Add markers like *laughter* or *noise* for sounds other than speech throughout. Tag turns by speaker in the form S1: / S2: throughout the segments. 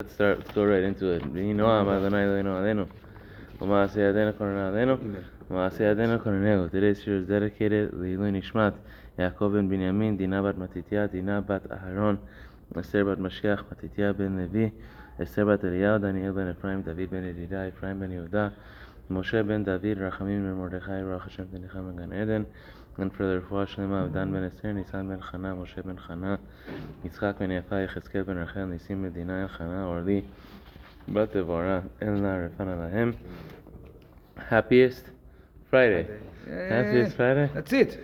S1: Let's start. Let's go right into it. Eloheinu Adenu. U'maaseh Yadenu Koronel Adenu. U'maaseh Yadenu Koronelu. Today's year is dedicated Leilui Nishmat Yaakov ben Binyamin, Dina bat Matitya, Dina bat Aharon, Esther bat Mashiach, Matitya ben Levi, Esther bat Eliyahu, Daniel ben Ephraim, David ben Yedida, Ephraim ben Yehuda, Moshe ben David, Rachamim ben Mordechai, Ruach Hashem ben Eden, and for the Refuah Shlema of Dan ben Esther, Nisan ben Chana, Moshe ben Chana, Yitzchak ben Yafa, Yechezkel ben Rachel, Nisim ben Dina, Chana, Orli, bat Devorah, Elna, Refana Lahem. Happiest Friday. Happiest Friday.
S2: That's it.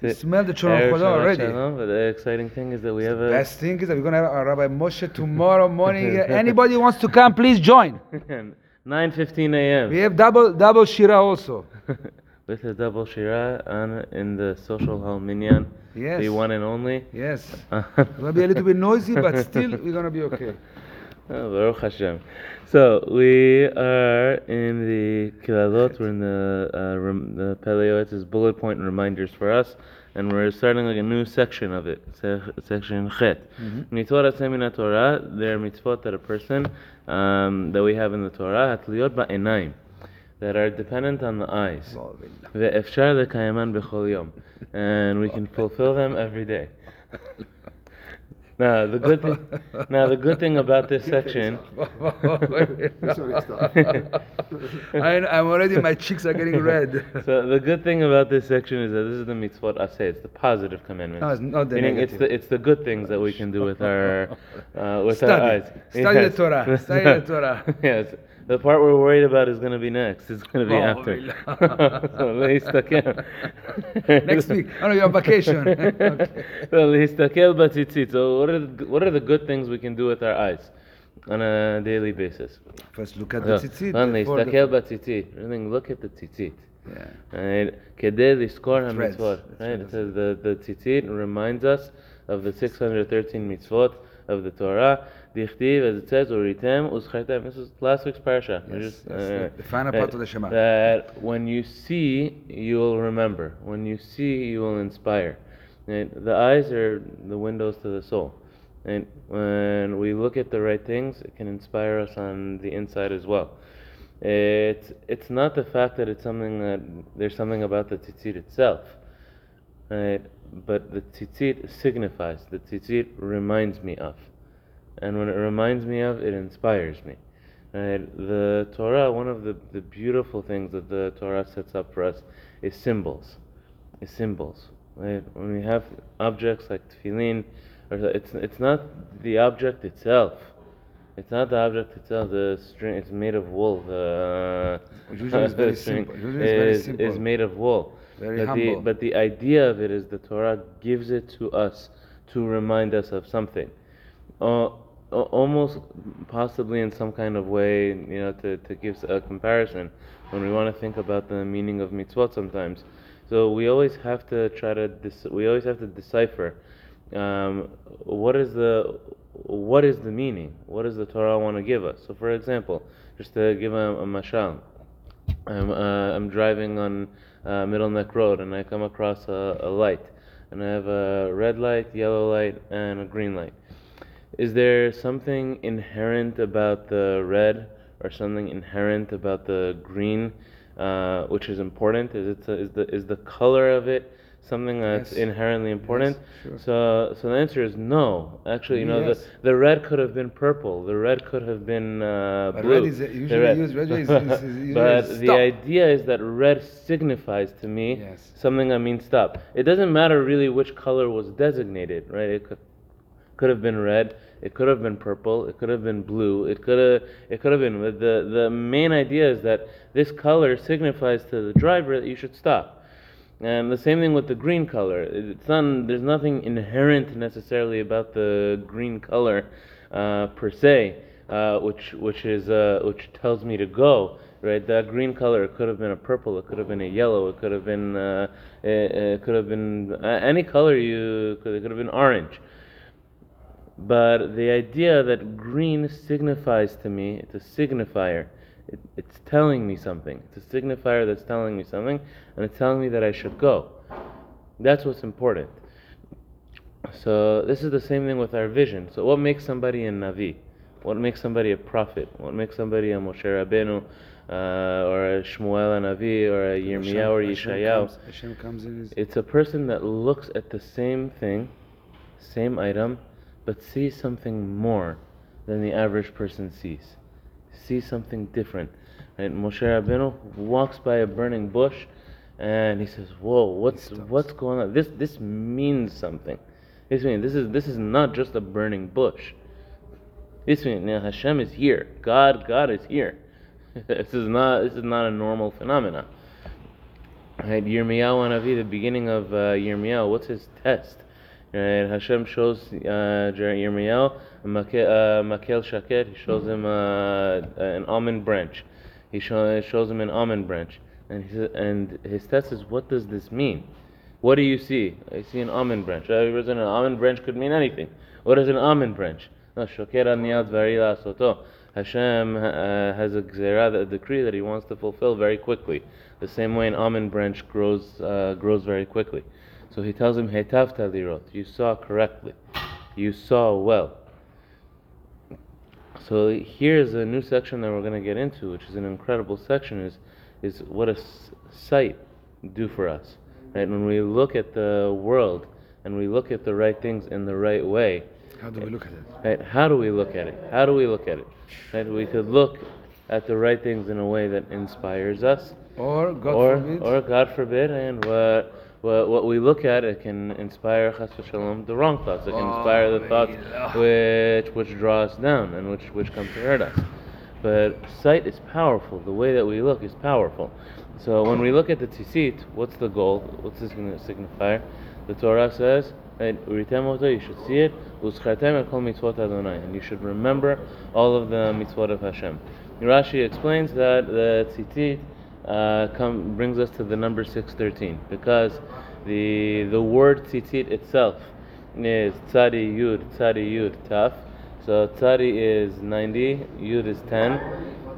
S2: You smell the Shalom
S1: Erev
S2: Cholah
S1: Shabbat
S2: already.
S1: Shalom, but the exciting thing is that we have a
S2: Best thing is that we're going to have our Rabbi Moshe tomorrow *laughs* morning. Anybody wants to come, please join. *laughs*
S1: 9:15 a.m.
S2: We have double double shira also. *laughs*
S1: with a double shira on in the social hall minyan,
S2: Yes.
S1: the one and only.
S2: Yes. It's going to be a little bit noisy, but still we're going to be okay. *laughs*
S1: Oh, Baruch Hashem. So we are in the Kilalot. We're in the uh, rem- the Pele Yoetz's bullet point reminders for us, and we're starting like a new section of it, se- section Chet. Mitzvot Min Torah. There are mitzvot that a person um, that we have in the Torah hatliot ba'enaim, that are dependent on the eyes. Ve'efshar lekayaman b'chol yom, and we can fulfill them every day. Now the good thing, now the good thing about this section, *laughs*
S2: I, I'm already, my cheeks are getting red. *laughs*
S1: so the good thing about this section is that this is the mitzvot I aseh. It's the positive commandments.
S2: No, it's not the
S1: Meaning it's the it's the good things that we can do with our uh, with
S2: Study.
S1: our eyes.
S2: Study the Torah. Study the Torah. *laughs*
S1: yes. The part we're worried about is going to be next. It's going to be
S2: oh,
S1: after. *laughs* *laughs*
S2: next week. Oh, no, you're on vacation. *laughs*
S1: So, what are, the, what are the good things we can do with our eyes on a daily basis?
S2: First, look at the tzitzit. The...
S1: Look at the tzitzit.
S2: Yeah.
S1: Right? Right? It says the, the tzitzit reminds us of the 613 mitzvot of the Torah. Dichtiv, as it says, Uritem Uschartem. This is last week's parasha.
S2: Yes,
S1: just,
S2: yes,
S1: uh,
S2: the final part of the Shema.
S1: That when you see, you will remember. When you see, you will inspire. And the eyes are the windows to the soul. And when we look at the right things, it can inspire us on the inside as well. It's, it's not the fact that it's something that there's something about the tzitzit itself, right? But the tzitzit signifies, the tzitzit reminds me of and when it reminds me of, it inspires me. Right? The Torah, one of the, the beautiful things that the Torah sets up for us is symbols. Is symbols. Right? When we have objects like tefillin, or it's it's not the object itself. It's not the object itself. The string it's made of wool. The
S2: Usually it's very *laughs* simple. Usually it's very simple.
S1: is made of wool.
S2: Very
S1: but
S2: humble.
S1: The, but the idea of it is the Torah gives it to us to remind us of something. Uh, almost possibly in some kind of way, you know, to, to give a comparison when we want to think about the meaning of mitzvot sometimes. So we always have to try to we always have to decipher um, what is the what is the meaning? What does the Torah want to give us? So, for example, just to give a, a mashal, I'm uh, I'm driving on uh, Middle Neck Road and I come across a, a light, and I have a red light, yellow light, and a green light. Is there something inherent about the red or something inherent about the green, uh, which is important? Is it is the is the color of it something that's
S2: Yes.
S1: inherently important?
S2: sure.
S1: So so the answer is no. Actually, you know
S2: Yes.
S1: the the red could have been purple. The red could have been uh, blue.
S2: red is-
S1: The
S2: usually used- red is- is- is *laughs* usually
S1: but the
S2: stop.
S1: idea is that red signifies to me
S2: Yes.
S1: something that means stop. It doesn't matter really which color was designated, right? It could, could have been red, it could have been purple, it could have been blue, it could have it could have been the the main idea is that this color signifies to the driver that you should stop. And the same thing with the green color. It's not, there's nothing inherent necessarily about the green color uh, per se, uh, which which is uh, which tells me to go. Right, that green color could have been a purple, it could have been a yellow, it could have been uh, it, it could have been uh, any color you could it could have been orange. But the idea that green signifies to me, it's a signifier. It, it's telling me something. It's a signifier that's telling me something, and it's telling me that I should go. That's what's important. So this is the same thing with our vision. So what makes somebody a navi? What makes somebody a prophet? What makes somebody a Moshe Rabbeinu, uh, or a Shmuel a Navi, or a Yirmiyahu or Yeshayahu?
S2: comes- Hashem comes in his.
S1: It's a person that looks at the same thing, same item, but see something more than the average person sees. See something different. Right? Moshe Rabbeinu walks by a burning bush, and he says, "Whoa, what's what's going on? This this means something. This means this is this is not just a burning bush. This means now Hashem is here. God God is here. *laughs* this is not this is not a normal phenomenon." Right, Yirmiyahu Navi, the beginning of uh, Yirmiyahu, what's his test? Right, Hashem shows uh, Jer- a makel, uh, shaked. He shows him uh, an almond branch. He show, shows him an almond branch, and and his test is, what does this mean? What do you see? I see an almond branch. Uh, an almond branch could mean anything. What is an almond branch? Soto. Hashem uh, has a gzera, a decree that He wants to fulfill very quickly. The same way an almond branch grows uh, grows very quickly. So He tells him, "Hetavta lirot." You saw correctly. You saw well. So here's a new section that we're going to get into, which is an incredible section. Is is what a sight do for us? Right? When we look at the world and we look at the right things in the right way,
S2: How do we look at it?
S1: Right? How do we look at it? How do we look at it? Right? We could look at the right things in a way that inspires us,
S2: Or God
S1: or
S2: forbid.
S1: or God forbid, and what what, what we look at it can inspire chas v'shalom the wrong thoughts. It can inspire the thoughts which which draw us down and which which come to hurt us. But sight is powerful. The way that we look is powerful. So when we look at the tzitzit, what's the goal? What's this going to signify? The Torah says, right, "Uritem oto," you should see it. "Uschartem et mitzvot Adonai," and you should remember all of the mitzvot of Hashem. Rashi explains that the tzitzit uh, come, brings us to the number 613 because the the word tzitzit itself is tzadi yud tzadi yud taf. So tzadi is 90, yud is 10.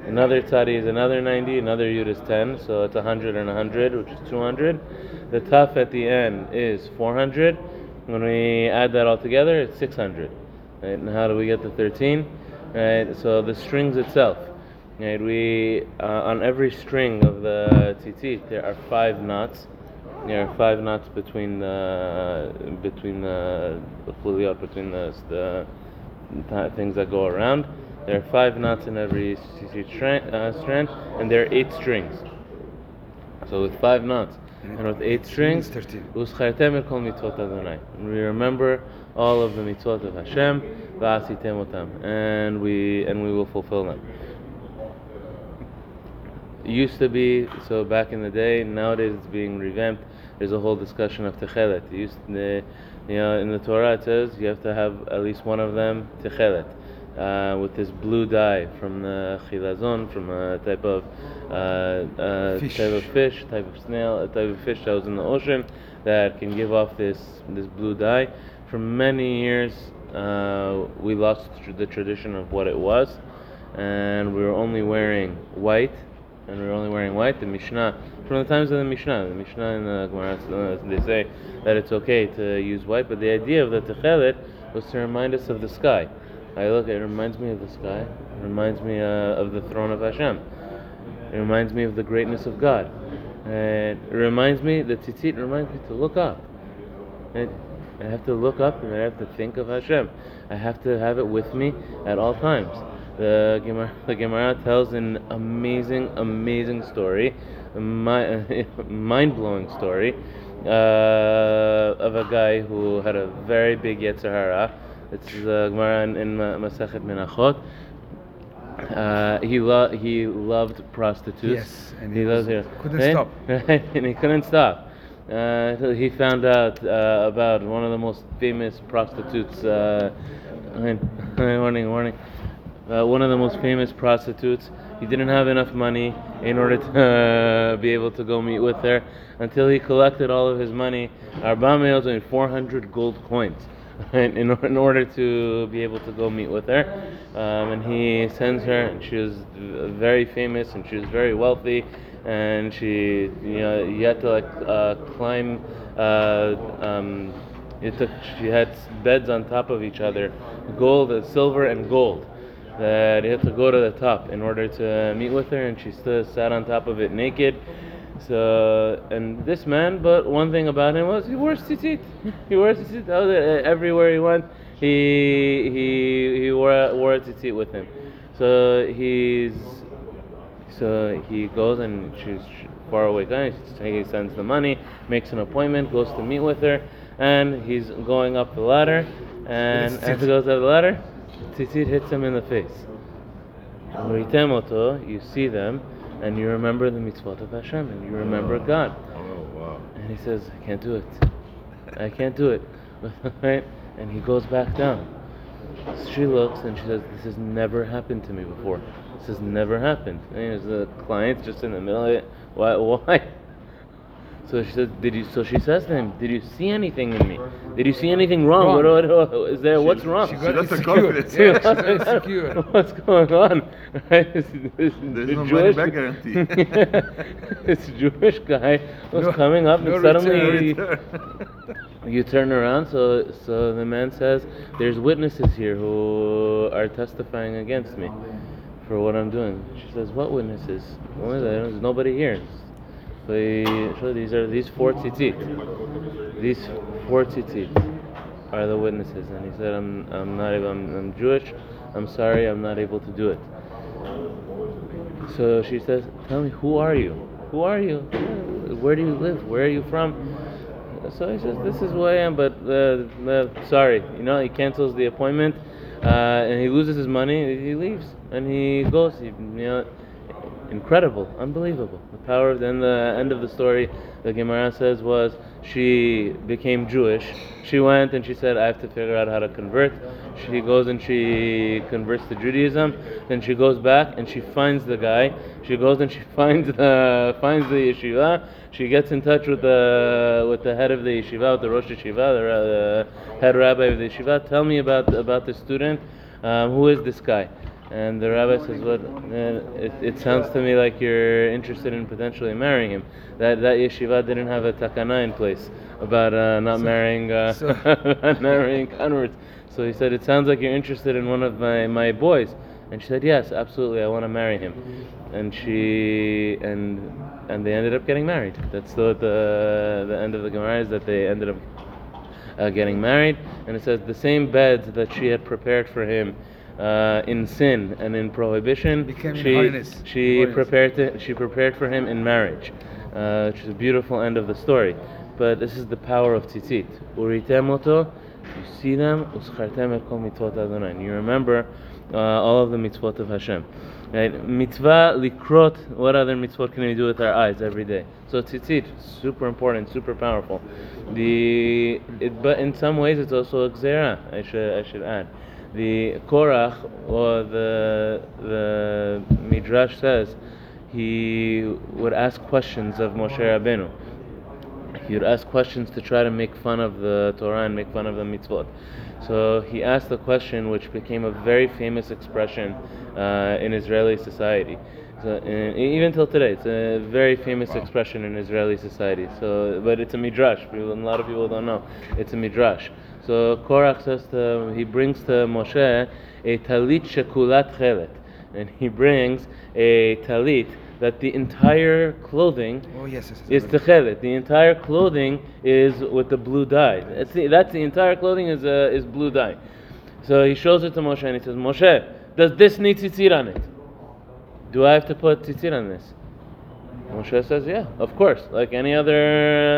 S1: Another tzadi is another 90, another yud is 10. So it's 100 and 100, which is 200. The taf at the end is 400. When we add that all together, it's 600. Right? And how do we get the 13? Right? So the strings itself. We uh, on every string of the tzitzit there are five knots. There are five knots between the between the the chuliyot, between the, the things that go around. There are five knots in every tzitzit strand, uh, strand, and there are eight strings. So with five knots and with eight strings,
S2: Means 13.
S1: "Uschartem et kol mitzvot Adonai." And we remember all of the mitzvot of Hashem, and we and we will fulfill them. Used to be so back in the day. Nowadays it's being revamped. There's a whole discussion of techelet. Used the, you know, in the Torah it says you have to have at least one of them techelet. Uh, with this blue dye from the chilazon, from a type of uh, uh,
S2: Fish.
S1: type of fish, type of snail, a type of fish that was in the ocean that can give off this this blue dye. For many years, uh, we lost the tradition of what it was, and we were only wearing white, and we're only wearing white. The Mishnah, from the times of the Mishnah, the Mishnah and the Gemara, they say that it's okay to use white, but the idea of the techelet was to remind us of the sky. I look, it reminds me of the sky. It reminds me uh, of the throne of Hashem. It reminds me of the greatness of God. And it reminds me, the tzitzit reminds me to look up. And I have to look up and I have to think of Hashem. I have to have it with me at all times. The Gemara, the Gemara tells an amazing, amazing story, mi- *laughs* mind-blowing story uh, of a guy who had a very big Yetzer Hara. It's the Gemara in, in Ma- Masechet Menachot. Uh, he lo- he loved prostitutes.
S2: Yes, and
S1: he,
S2: he
S1: loves
S2: was- couldn't
S1: Right?
S2: stop.
S1: Right, *laughs* and he couldn't stop. Uh, so he found out uh, about one of the most famous prostitutes. Uh, *laughs* warning, warning. Uh, one of the most famous prostitutes. He didn't have enough money in order to *laughs* uh, be able to go meet with her until he collected all of his money, Arba meals and 400 gold coins. *laughs* In, in, order to be able to go meet with her, um, and he sends her, and she was very famous, and she was very wealthy, and she, you know, you had to like uh, climb. Uh, um, it took, she had beds on top of each other, gold, silver, and gold. That he had to go to the top in order to meet with her, and she still sat on top of it naked. So, and this man, but one thing about him was he wore tzitzit. He wore tzitzit That everywhere he went. He he he wore wore a tzitzit with him. So he's so he goes and she's far away guy. He sends the money, makes an appointment, goes to meet with her, and he's going up the ladder. And as he goes up the ladder, tzitzit hits him in the face. You see them, and you remember the mitzvot of Hashem, and you remember oh. God.
S3: Oh wow.
S1: And he says, I can't do it. I can't do it. *laughs* right? And he goes back down. She looks and she says, This has never happened to me before. This has never happened. And there's the client just in the middle of it. Why? Why? So she says, "Did you?" So she says to him, "Did you see anything in me? Did you see anything wrong?
S2: Wrong.
S1: What, what, what- is there? what's wrong?"
S2: She got
S3: got the
S2: insecure.
S3: confidence.
S2: Yeah, she got insecure. *laughs*
S1: What's going on? Right? *laughs* This, this,
S3: There's
S1: the
S3: no money
S1: Jewish,
S3: back guarantee. *laughs*
S1: this Jewish guy was
S2: No-
S1: coming up
S2: no
S1: and suddenly
S2: return.
S1: you turn around. So, so the man says, "There's witnesses here who are testifying against me for what I'm doing." She says, "What witnesses? Well, there's nobody here." So he, these are these four tzitzit. These four tzitzit are the witnesses, and he said, "I'm I'm not able. I'm, I'm Jewish. I'm sorry. I'm not able to do it." So she says, "Tell me, who are you? Who are you? Where do you live? Where are you from?" So he says, "This is who I am, but uh, uh, sorry, you know." He cancels the appointment, uh, and he loses his money. He leaves, and he goes. He, you know, incredible, unbelievable. The power. Of, then the end of the story, the Gemara says was she became Jewish. She went and she said, "I have to figure out how to convert." She goes and she converts to Judaism. Then she goes back and she finds the guy. She goes and she *laughs* finds the finds the yeshiva. She gets in touch with the with the head of the yeshiva, with the rosh yeshiva, the head rabbi of the yeshiva. Tell me about about the student. Um, who is this guy? And the rabbi says, "What? It, it sounds to me like you're interested in potentially marrying him. That that yeshiva didn't have a takana in place about uh, not marrying uh,
S2: so- *laughs*
S1: not marrying converts. So he said, "It sounds like you're interested in one of my, my boys." And she said, "Yes, absolutely. I want to marry him." And she and and they ended up getting married. That's the the, the end of the Gemara is that they ended up uh, getting married, and it says the same beds that she had prepared for him uh, in sin and in prohibition,
S2: Became in
S1: she
S2: holiness.
S1: she
S2: Holiness.
S1: prepared to, she prepared for him in marriage, uh, which is a beautiful end of the story. But this is the power of tzitzit. Uritem oto, you see them, uschartem et kol mitzvot Adonai. And you remember uh, all of the mitzvot of Hashem. Right? Mitzvah likrot, what other mitzvot can we do with our eyes every day? So tzitzit, super important, super powerful. The it, but in some ways it's also a gzera. I should I should add. The Korach or the the Midrash says he would ask questions of Moshe Rabbeinu. He would ask questions to try to make fun of the Torah and make fun of the mitzvot. So he asked a question which became a very famous expression uh, in Israeli society. So, and even till today, it's a very famous expression in Israeli society. So, but it's a midrash. People, a lot of people don't know. It's a midrash. So Korach says to he brings to Moshe a talit shekulat chelet, and he brings a talit that the entire clothing
S2: Oh yes, yes, yes.
S1: is techelet. The entire clothing is with the blue dye. That's the, that's the entire clothing is uh, is blue dye. So he shows it to Moshe and he says, Moshe, does this need tzitzit on it? Do I have to put tzitzit on this? Moshe says, yeah, of course. Like any other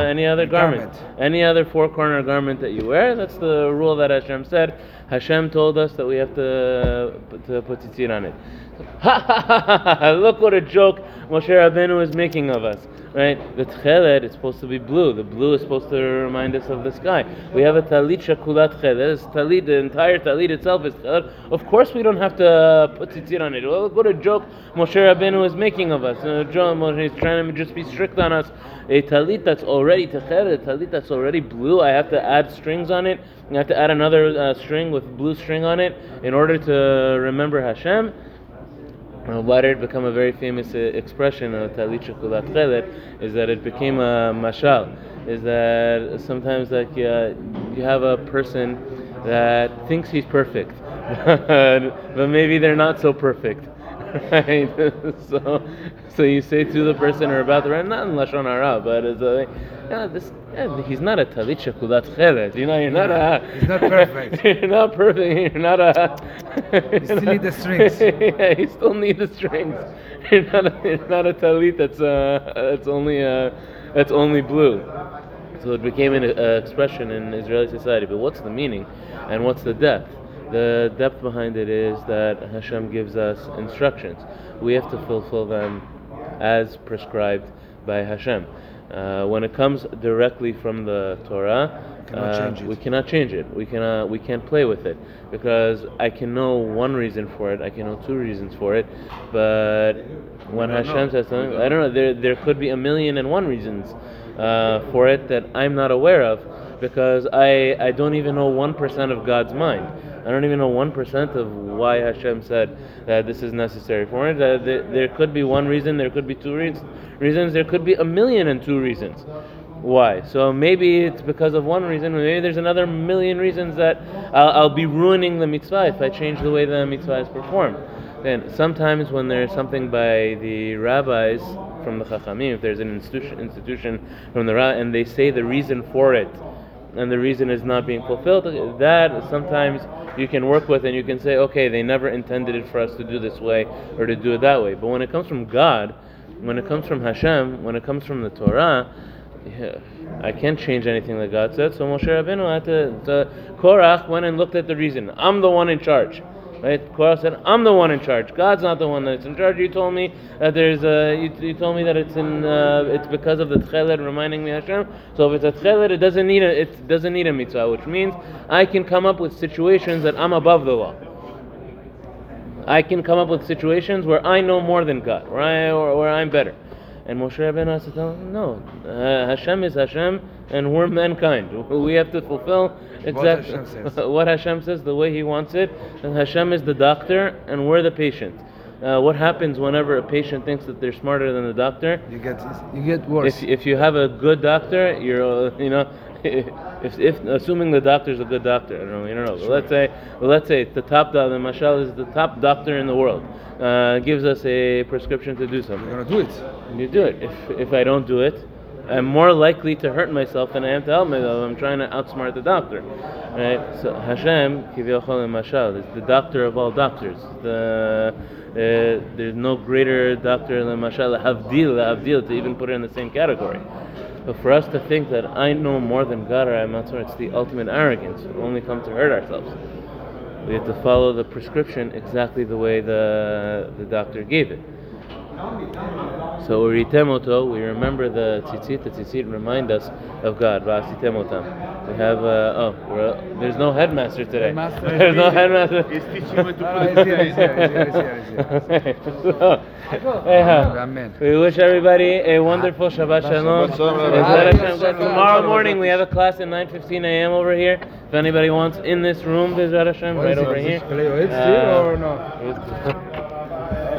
S1: any other garment,
S2: Garment.
S1: any other four corner garment that you wear. That's the rule that Hashem said. Hashem told us that we have to to put tzitzit on it. Ha ha ha! Look what a joke Moshe Rabbeinu is making of us. Right? The tchelet is supposed to be blue. The blue is supposed to remind us of the sky. We have a talit shakulat tchelet. Talit, the entire talit itself is tchelet. Of course, we don't have to put tzitzit on it. Well, look what a joke Moshe Rabbeinu is making of us. Uh, Moshe is trying to just be strict on us. A talit that's already tchelet, a talit that's already blue. I have to add strings on it. I have to add another uh, string with blue string on it in order to remember Hashem. Uh, why did it become a very famous uh, expression of talit shekulat chelet? Is that it became a mashal? Is that sometimes like uh, you have a person that thinks he's perfect, *laughs* but maybe they're not so perfect. Right? *laughs* so, so you say to the person or about the right, not in lashon hara, but it's a, yeah, this, yeah, he's not a talit shekulat chelet. You know, you're not a.
S2: He's not perfect. *laughs*
S1: you're not perfect. You're not a.
S2: You still need the strings. *laughs*
S1: yeah, you still need the strings. You're not a, you're not a talit that's uh, that's only uh, that's only blue. So it became an uh, expression in Israeli society. But what's the meaning, and what's the depth? The depth behind it is that Hashem gives us instructions. We have to fulfill them as prescribed by Hashem. Uh, when it comes directly from the Torah,
S2: Cannot
S1: uh, we cannot change it. We cannot. We can't play with it because I can know one reason for it. I can know two reasons for it, but when Hashem
S3: know.
S1: says something, I don't know. There, there could be a million and one reasons uh, for it that I'm not aware of because I, I don't even know one percent of God's mind. I don't even know one percent of why Hashem said that this is necessary for it. Uh, there, could be one reason. There could be two reasons. Reasons. There could be a million and two reasons. Why? So maybe it's because of one reason. Maybe there's another million reasons that I'll, I'll be ruining the mitzvah if I change the way the mitzvah is performed. Then sometimes when there's something by the rabbis from the chachamim, if there's an institution, institution from the rabbi, and they say the reason for it, and the reason is not being fulfilled, that sometimes you can work with and you can say, okay, they never intended it for us to do this way or to do it that way. But when it comes from God, when it comes from Hashem, when it comes from the Torah, I can't change anything that God said. So Moshe Rabbeinu had to, to Korach went and looked at the reason. I'm the one in charge. Right? Korach said, "I'm the one in charge. God's not the one that's in charge. You told me that there's a. You, you told me that it's in. Uh, it's because of the tchelet reminding me Hashem. So if it's a tchelet, it doesn't need a. It doesn't need a mitzvah, which means I can come up with situations that I'm above the law. I can come up with situations where I know more than God, I, or where I'm better. And Moshe Rabbeinu has to tell him, no, uh, Hashem is Hashem, and we're mankind. We have to fulfill exactly
S2: Hashem says. *laughs*
S1: what Hashem says, the way He wants it. And Hashem is the doctor, and we're the patient. Uh, what happens whenever a patient thinks that they're smarter than the doctor?
S2: You get you get worse.
S1: If, if you have a good doctor, you're uh, you know, *laughs* if, if assuming the doctor's a good doctor, I don't know, you don't know. But let's say well, let's say the top doctor, the Mashal is the top doctor in the world, uh, gives us a prescription to do something.
S2: You're gonna do it.
S1: And you do it. If if I don't do it, I'm more likely to hurt myself than I am to help myself. I'm trying to outsmart the doctor, right? So Hashem, Kivyochol Mashal, is the doctor of all doctors. The uh, there's no greater doctor than Mashal Havdil, Havdil, to even put it in the same category. But for us to think that I know more than God or I'm sorry, it's the ultimate arrogance. We only come to hurt ourselves. We have to follow the prescription exactly the way the the doctor gave it. So uritemoto, we remember the tzitzit. The tzitzit remind us of God. Va'asitemotam. We have uh, oh, we're, there's no headmaster today.
S2: Headmaster. *laughs*
S1: there's no headmaster.
S3: He's teaching me to
S2: Amen.
S1: we wish everybody a wonderful Shabbat Shalom.
S3: Shabbat Shalom.
S1: Bezrat
S2: Shabbat
S1: Hashem.
S2: Shalom.
S1: Tomorrow morning we have a class at 9:15 a.m. over here. If anybody wants in this room, Bezrat Hashem, right over
S2: Is
S1: here.
S2: it Kaleo Itzi
S1: Uh,
S2: or no?
S3: This is the
S1: Uh,